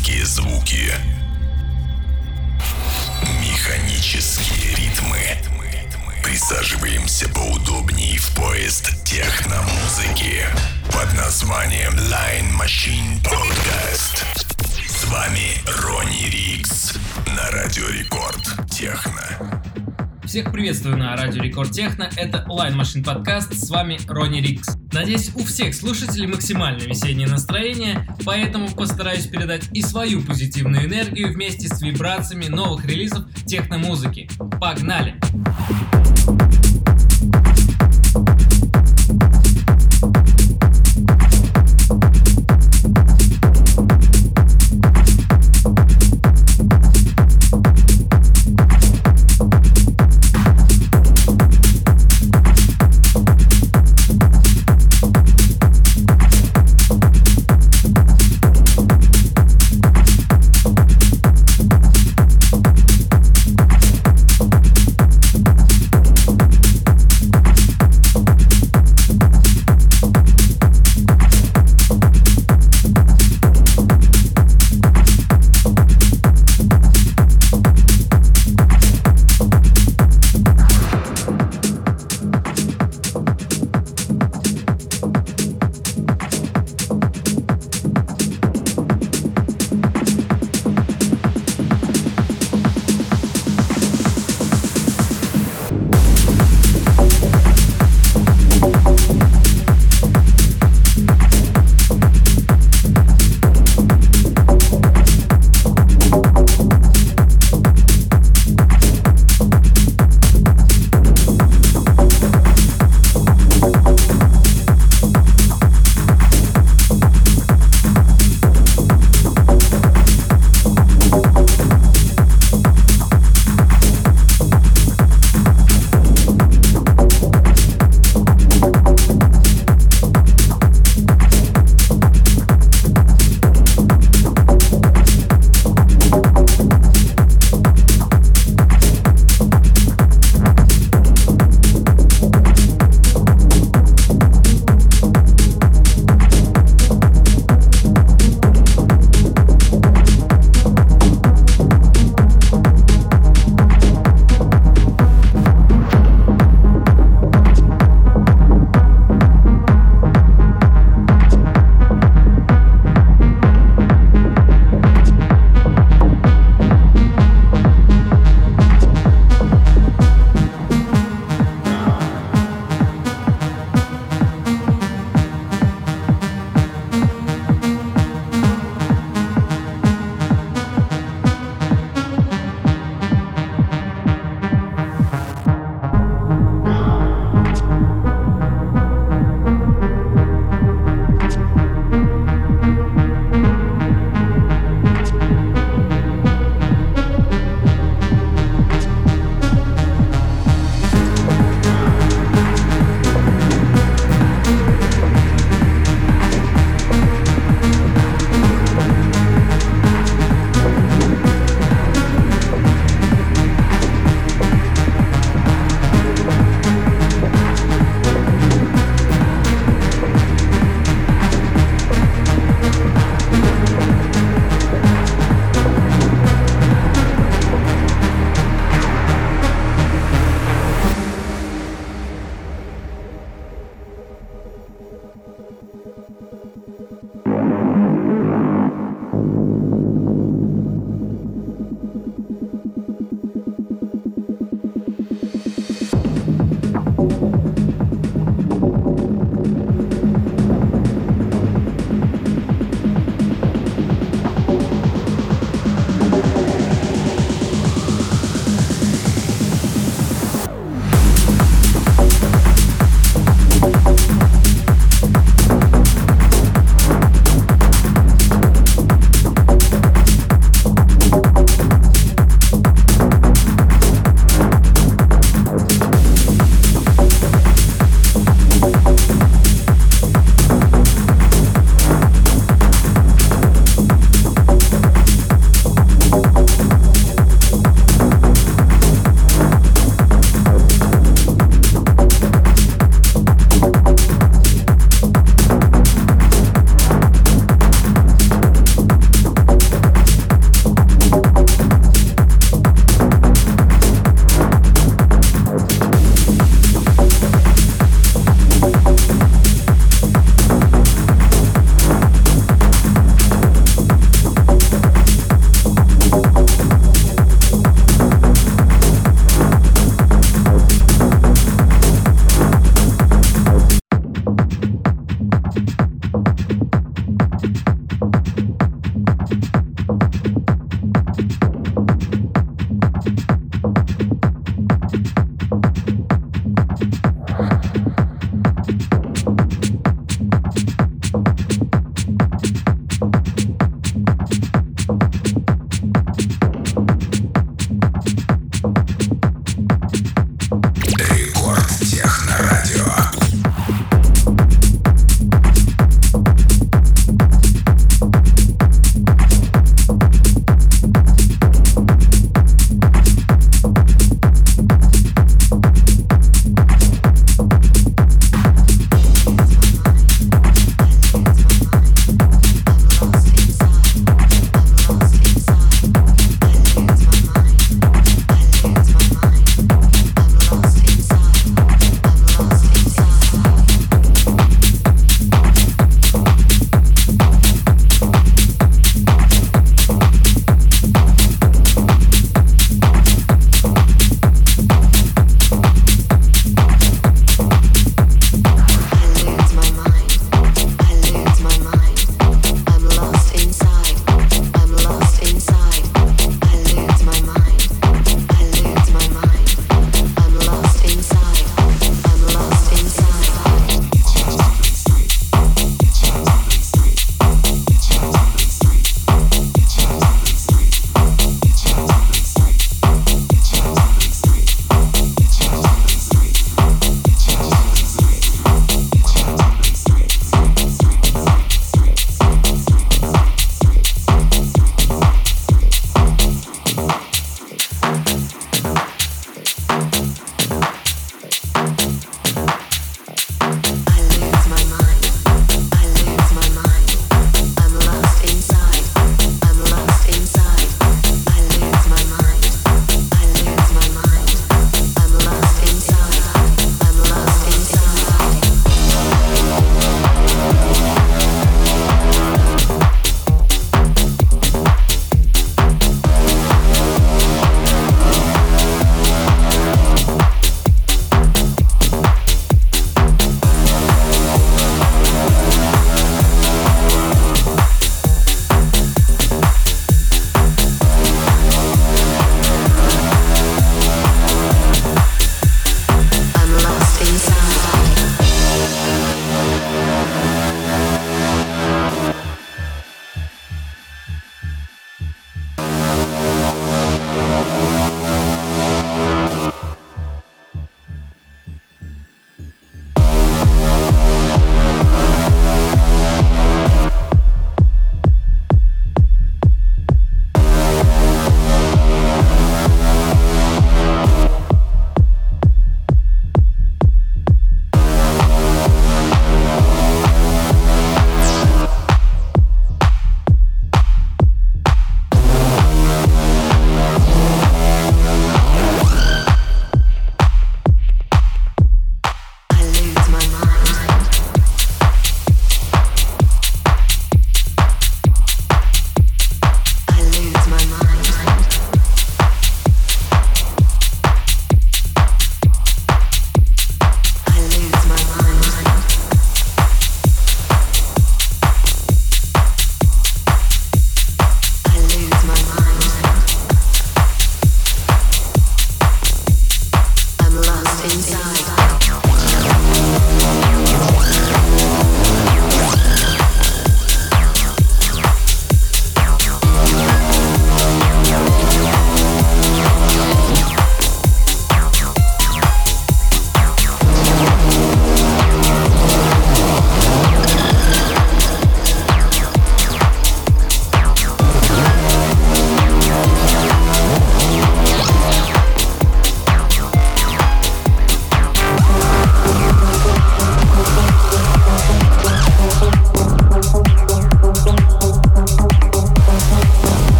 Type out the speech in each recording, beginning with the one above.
Механические звуки. Механические ритмы. Присаживаемся поудобнее в поезд техномузыки под названием Line Machine Podcast. С вами Ронни Рикс на Радио Рекорд Техно. Всех приветствую на радио Рекорд Техно. Это Line Machine Podcast. С вами Ронни Рикс. Надеюсь, у всех слушателей максимально весеннее настроение, поэтому постараюсь передать и свою позитивную энергию вместе с вибрациями новых релизов техно-музыки. Погнали! эфире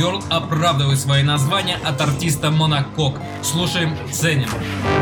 Girl оправдывает свои названия от артиста Монокок. Слушаем, ценим. послушаем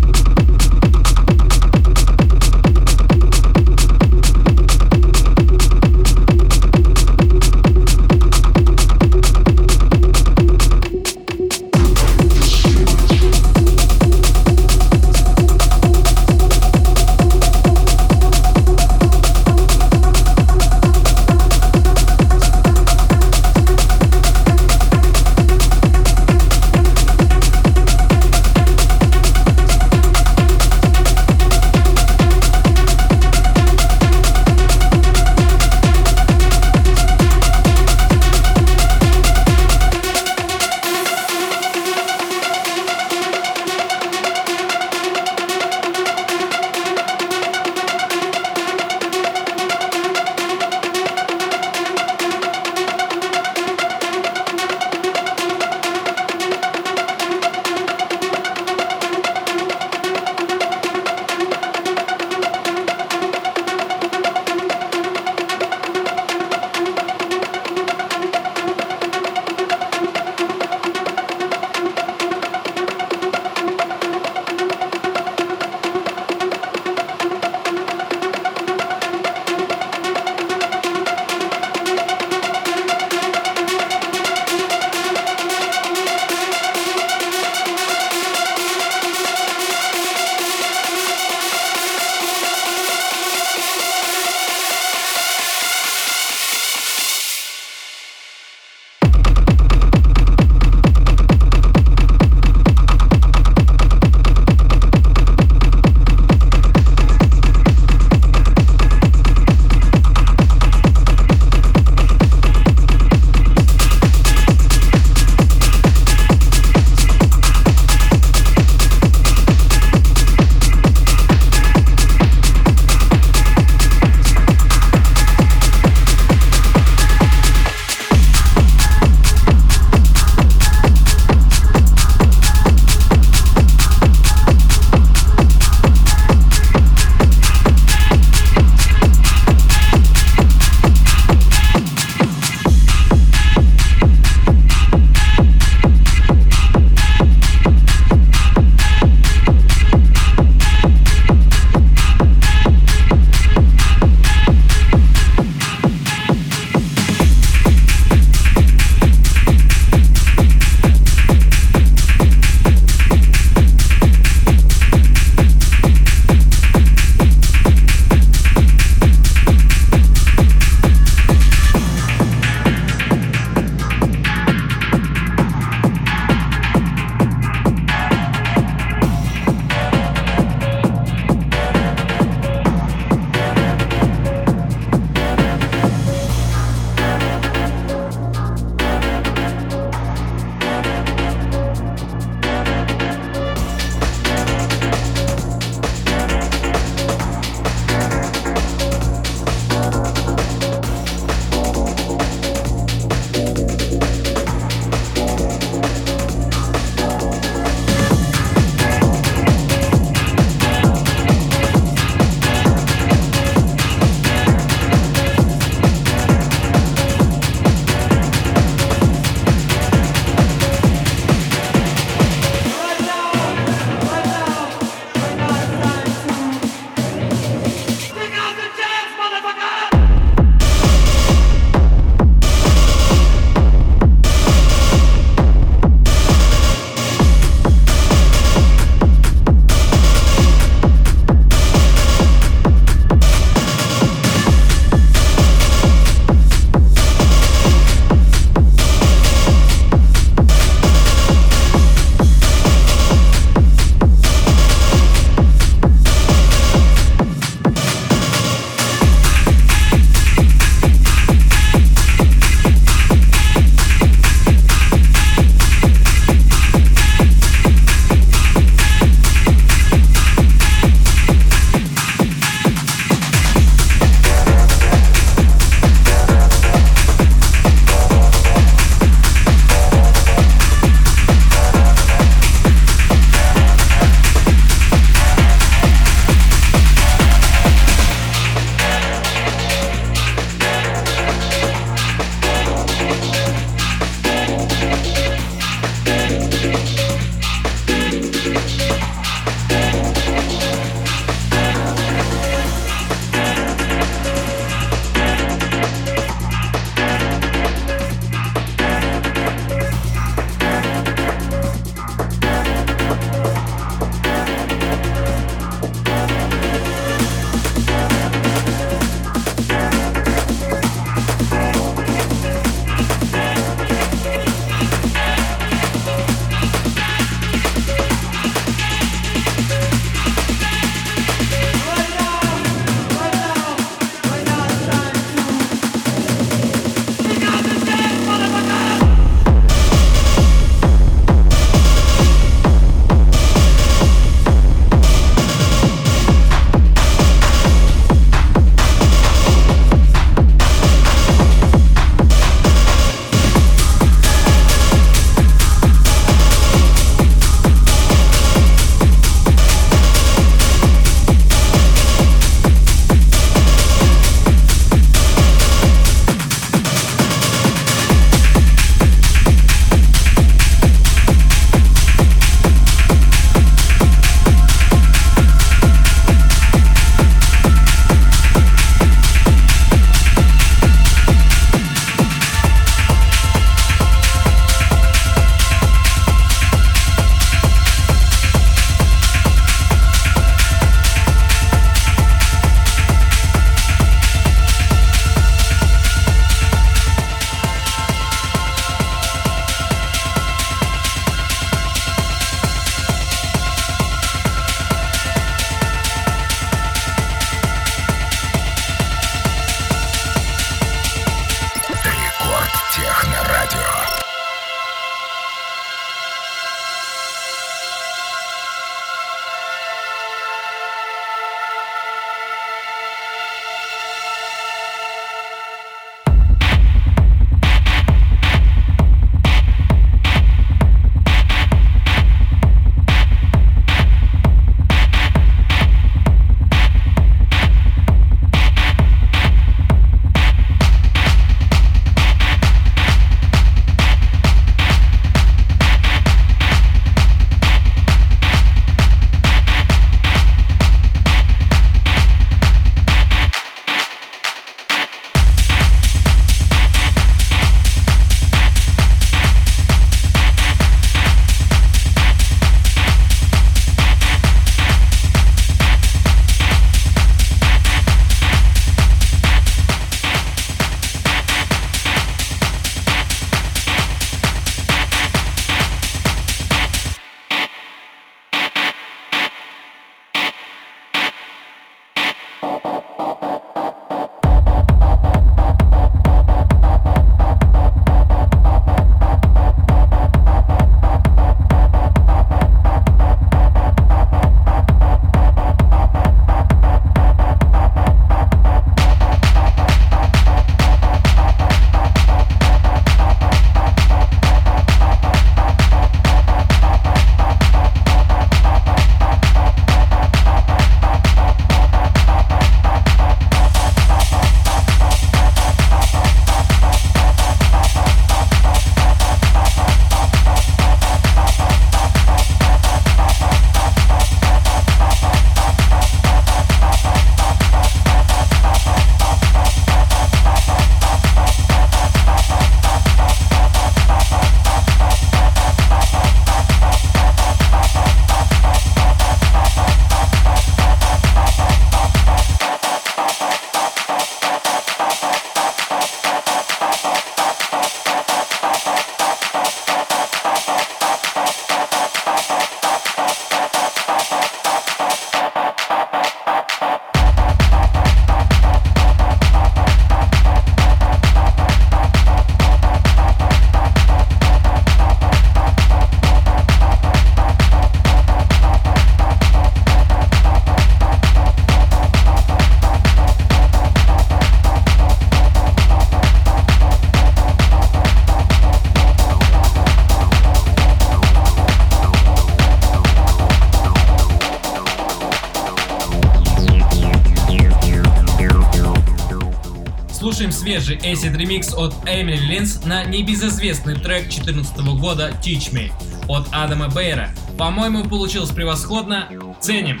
свежий Acid ремикс от Эмили Линс на небезызвестный трек 2014 года Teach Me от Адама Бейра. По-моему, получилось превосходно. Ценим!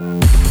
you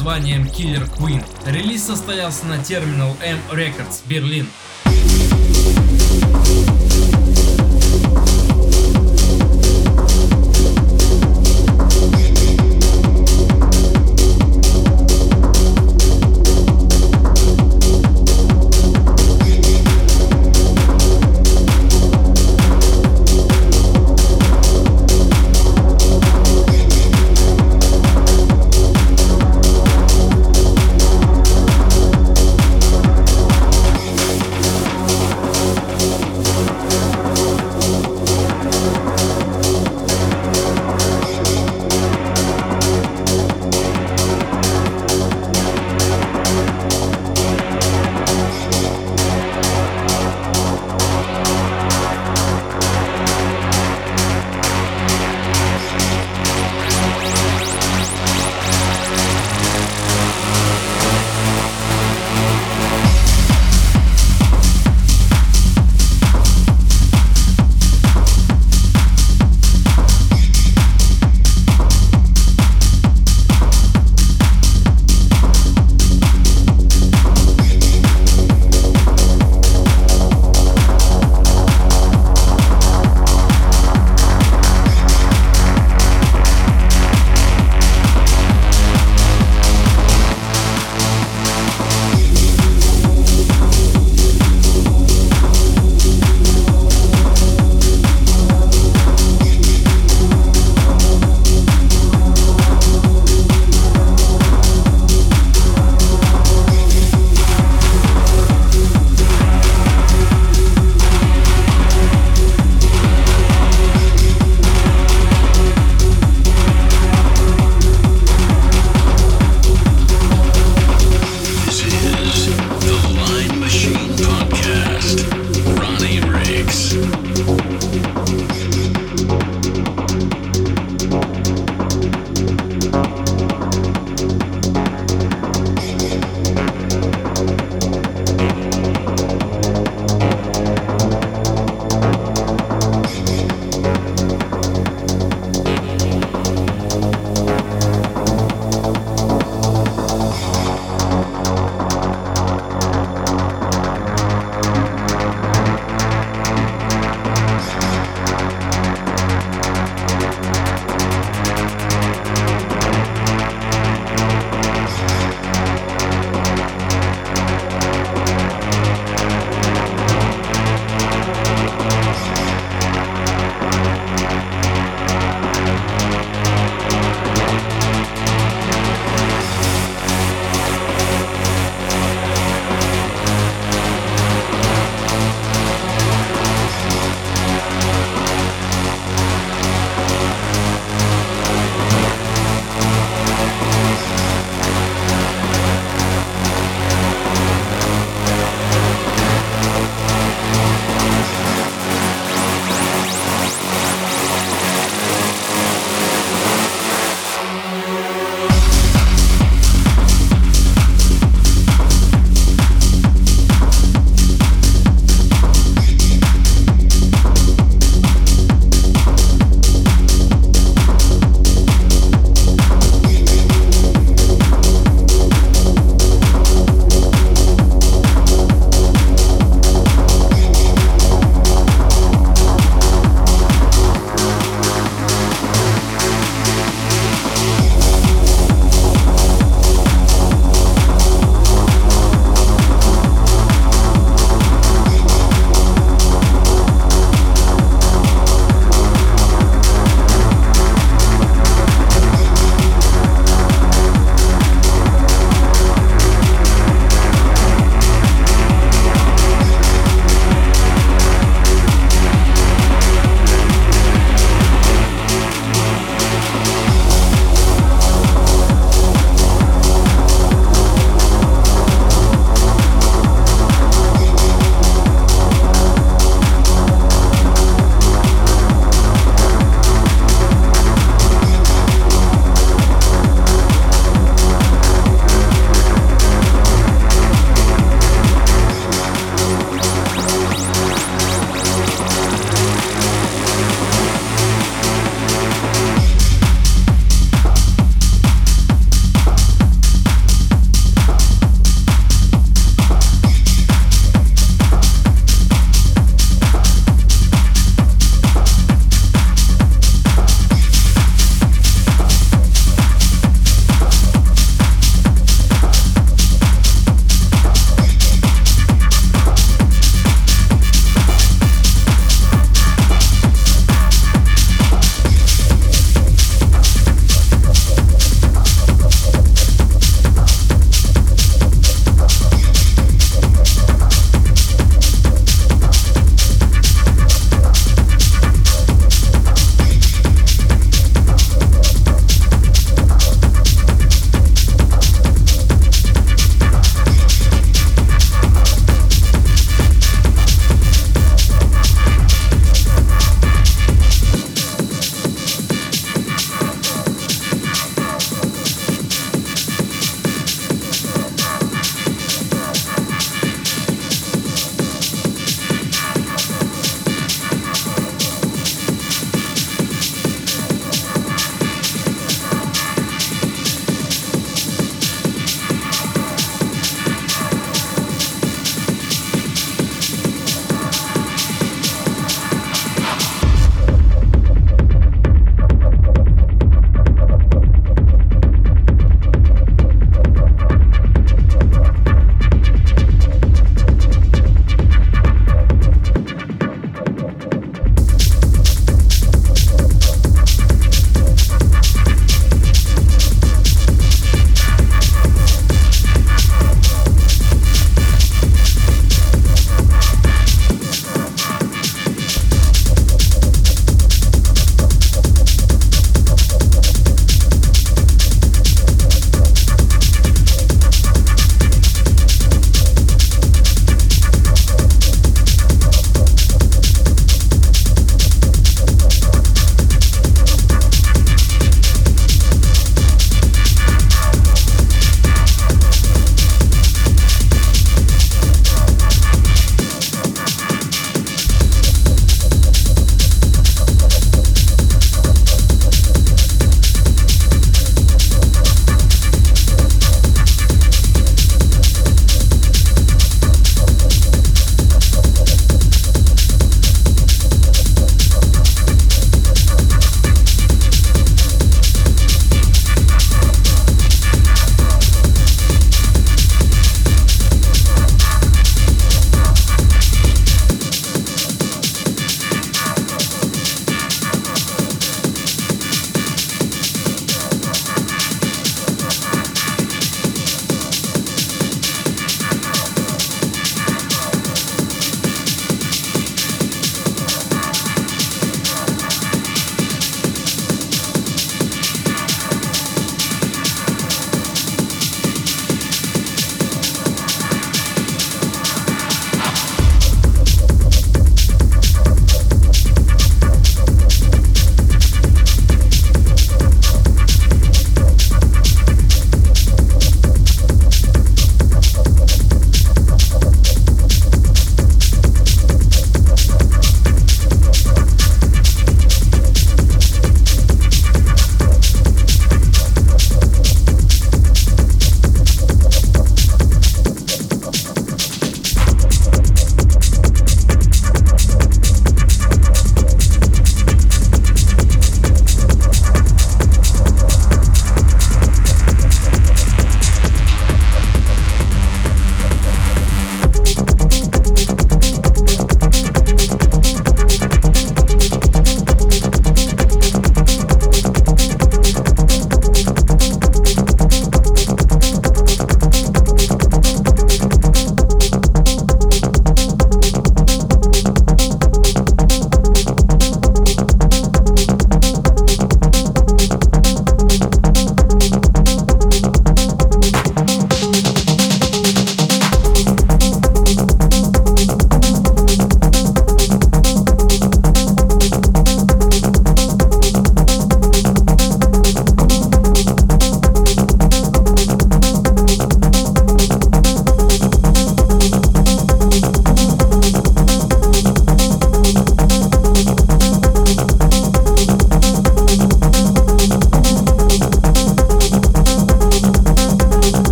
названием Killer Queen. Релиз состоялся на Terminal M Records, Берлин.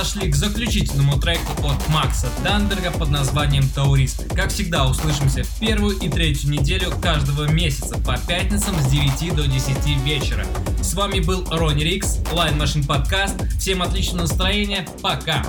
Подошли к заключительному треку от Макса Данберга под названием Таурист. Как всегда, услышимся в первую и третью неделю каждого месяца по пятницам с 9 до 10 вечера. С вами был Ронни Рикс, Line Machine Podcast. Всем отличного настроения, пока!